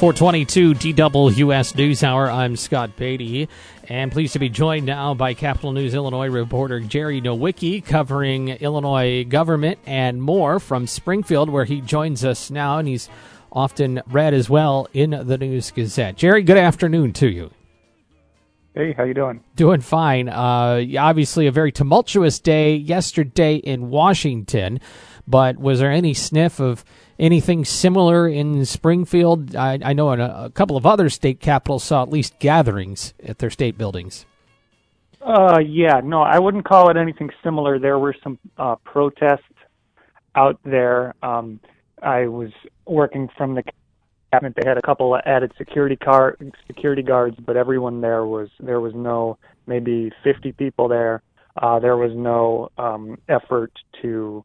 422 DWS News Hour. I'm Scott Beatty, and pleased to be joined now by Capitol News Illinois reporter Jerry Nowicki, covering Illinois government and more from Springfield, where he joins us now, and he's often read as well in the News Gazette. Jerry, good afternoon to you. Hey, how you doing? Doing fine. Uh, obviously, a very tumultuous day yesterday in Washington, but was there any sniff of anything similar in Springfield? I, I know a, a, couple of other state capitals saw at least gatherings at their state buildings. Uh, yeah, no, I wouldn't call it anything similar. There were some uh, protests out there. Um, I was working from the cabinet. They had a couple of added security car security guards, but everyone there was there was no maybe 50 people there. Uh, there was no um, effort to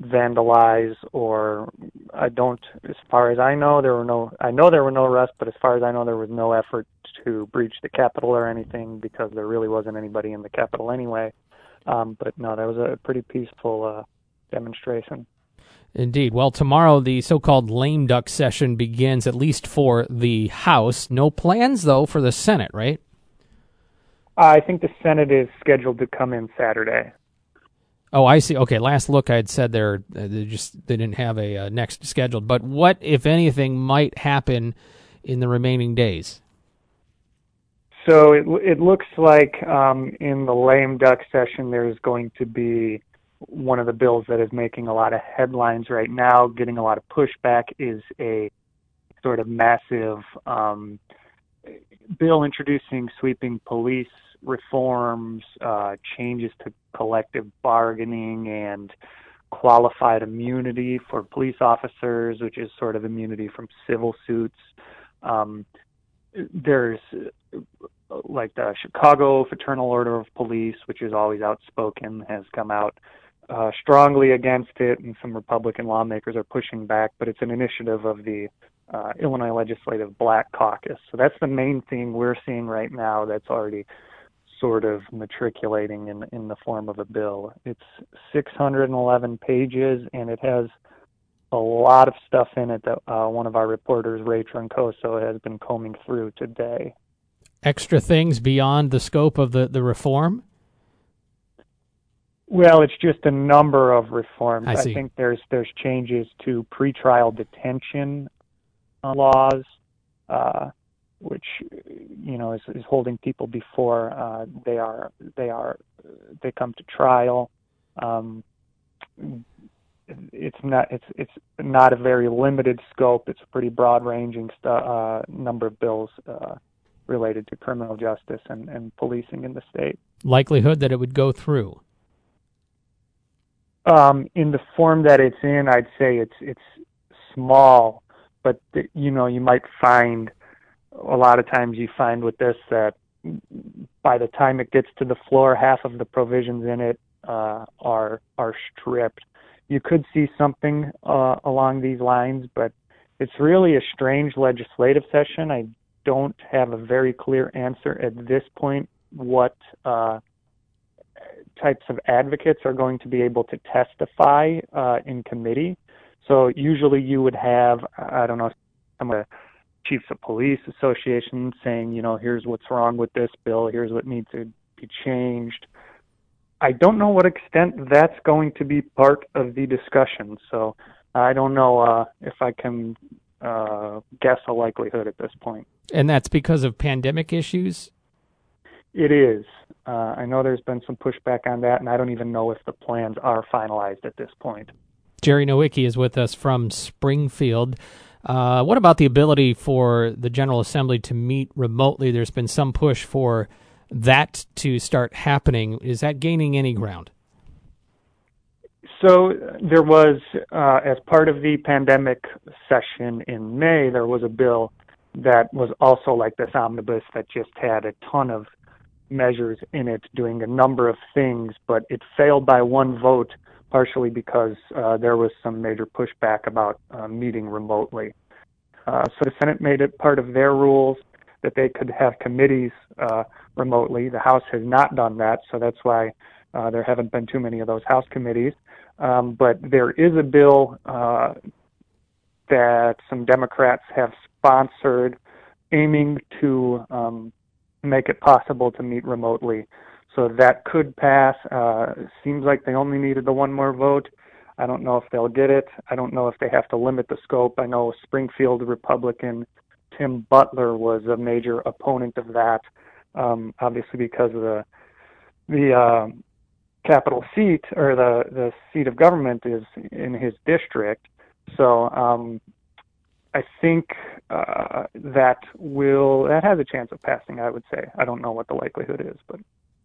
vandalize or I don't as far as I know there were no I know there were no arrests but as far as I know there was no effort to breach the Capitol or anything because there really wasn't anybody in the Capitol anyway um, but no that was a pretty peaceful uh, demonstration Indeed. Well, tomorrow the so-called lame duck session begins at least for the House. No plans though for the Senate, right? I think the Senate is scheduled to come in Saturday. Oh, I see. Okay, last look, I had said they're uh, they just they didn't have a uh, next scheduled. But what, if anything, might happen in the remaining days? So it it looks like um, in the lame duck session there's going to be one of the bills that is making a lot of headlines right now, getting a lot of pushback, is a sort of massive um, bill introducing sweeping police reforms, uh, changes to collective bargaining, and qualified immunity for police officers, which is sort of immunity from civil suits. Um, there's like the Chicago Fraternal Order of Police, which is always outspoken, has come out uh, strongly against it, and some Republican lawmakers are pushing back. But it's an initiative of the uh, Illinois Legislative Black Caucus. So that's the main thing we're seeing right now. That's already sort of matriculating in in the form of a bill. It's 611 pages, and it has a lot of stuff in it that uh, one of our reporters, Ray Troncoso, has been combing through today. Extra things beyond the scope of the, the reform? Well, it's just a number of reforms. I, I think there's there's changes to pretrial detention laws. Uh, which you know is, is holding people before uh, they are they are they come to trial. Um, it's not it's it's not a very limited scope. It's a pretty broad ranging stu- uh, number of bills uh, related to criminal justice and, and policing in the state. Likelihood that it would go through. Um, in the form that it's in, I'd say it's it's small, but the, you know you might find a lot of times you find with this that by the time it gets to the floor, half of the provisions in it uh, are are stripped. You could see something uh, along these lines, but it's really a strange legislative session. I don't have a very clear answer at this point what uh, types of advocates are going to be able to testify uh, in committee. So usually you would have, I don't know, some of the chiefs of police association saying, you know, here's what's wrong with this bill, here's what needs to be changed. I don't know what extent that's going to be part of the discussion, so I don't know uh, if I can uh, guess a likelihood at this point. And that's because of pandemic issues? It is. Uh, I know there's been some pushback on that, and I don't even know if the plans are finalized at this point. Jerry Nowicki is with us from Springfield. Uh, what about the ability for the General Assembly to meet remotely? There's been some push for that to start happening. Is that gaining any ground? So there was, uh, as part of the pandemic session in May, there was a bill that was also like this omnibus that just had a ton of measures in it doing a number of things, but it failed by one vote partially because uh, there was some major pushback about uh, meeting remotely. Uh, so the Senate made it part of their rules that they could have committees uh, remotely. The House has not done that, so that's why uh, there haven't been too many of those House committees. Um, but there is a bill uh, that some Democrats have sponsored, aiming to um, make it possible to meet remotely. So that could pass. Uh, seems like they only needed the one more vote. I don't know if they'll get it. I don't know if they have to limit the scope. I know Springfield Republican Tim Butler was a major opponent of that, um, obviously because of the the uh, capital seat or the the seat of government is in his district. So um, I think uh, that will that has a chance of passing. I would say. I don't know what the likelihood is, but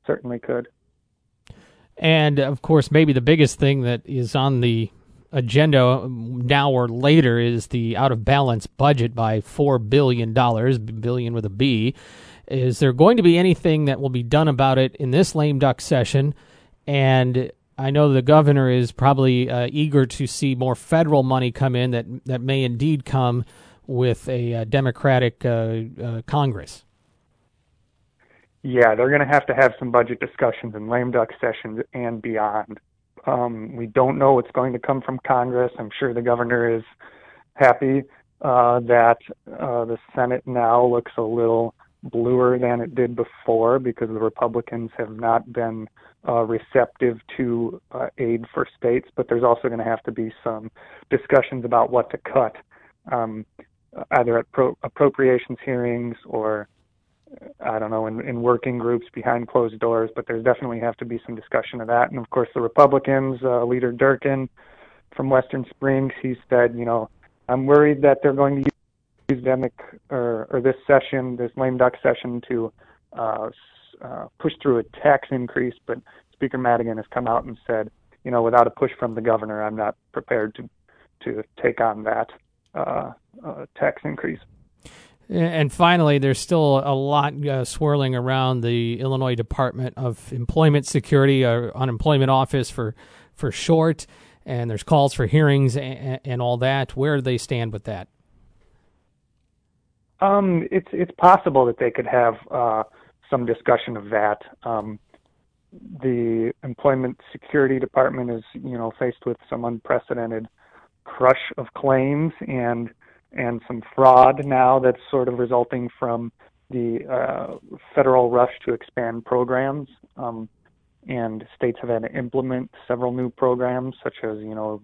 certainly could. And of course, maybe the biggest thing that is on the agenda now or later is the out of balance budget by four billion dollars, billion with a B. Is there going to be anything that will be done about it in this lame duck session? And I know the governor is probably uh, eager to see more federal money come in that that may indeed come with a uh, Democratic uh, uh Congress. Yeah, they're going to have to have some budget discussions in lame duck sessions and beyond. Um, we don't know what's going to come from Congress. I'm sure the governor is happy uh, that uh, the Senate now looks a little bluer than it did before because the Republicans have not been uh, receptive to uh, aid for states. But there's also going to have to be some discussions about what to cut, um, either at pro- appropriations hearings or I don't know, in, in working groups behind closed doors, but there's definitely have to be some discussion of that. And of course, the Republicans, uh, leader Durkin from Western Springs, he said, you know, I'm worried that they're going to use demic or, or this session, this lame duck session, to uh, uh, push through a tax increase. But Speaker Madigan has come out and said, you know, without a push from the governor, I'm not prepared to to take on that uh, uh, tax increase. And finally, there's still a lot uh, swirling around the Illinois Department of Employment Security, or uh, unemployment office for for short, and there's calls for hearings and, and all that. Where do they stand with that? Um, it's it's possible that they could have uh, some discussion of that. Um, the Employment Security Department is, you know, faced with some unprecedented crush of claims and and some fraud now that's sort of resulting from the uh, federal rush to expand programs. Um, and states have had to implement several new programs, such as you know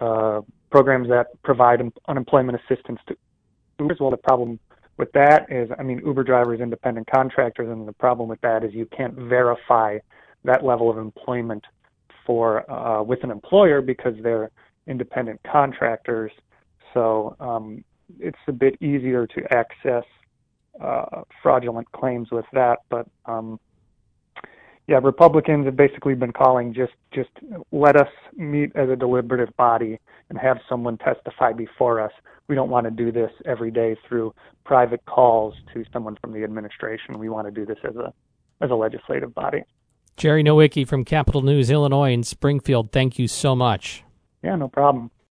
uh, programs that provide un- unemployment assistance to Ubers. Well, the problem with that is, I mean, Uber drivers, independent contractors, and the problem with that is you can't verify that level of employment for uh, with an employer because they're independent contractors so um, it's a bit easier to access uh, fraudulent claims with that. But um, yeah, Republicans have basically been calling just just let us meet as a deliberative body and have someone testify before us. We don't want to do this every day through private calls to someone from the administration. We want to do this as a as a legislative body. Jerry Nowicki from Capitol News Illinois in Springfield. Thank you so much. Yeah, no problem.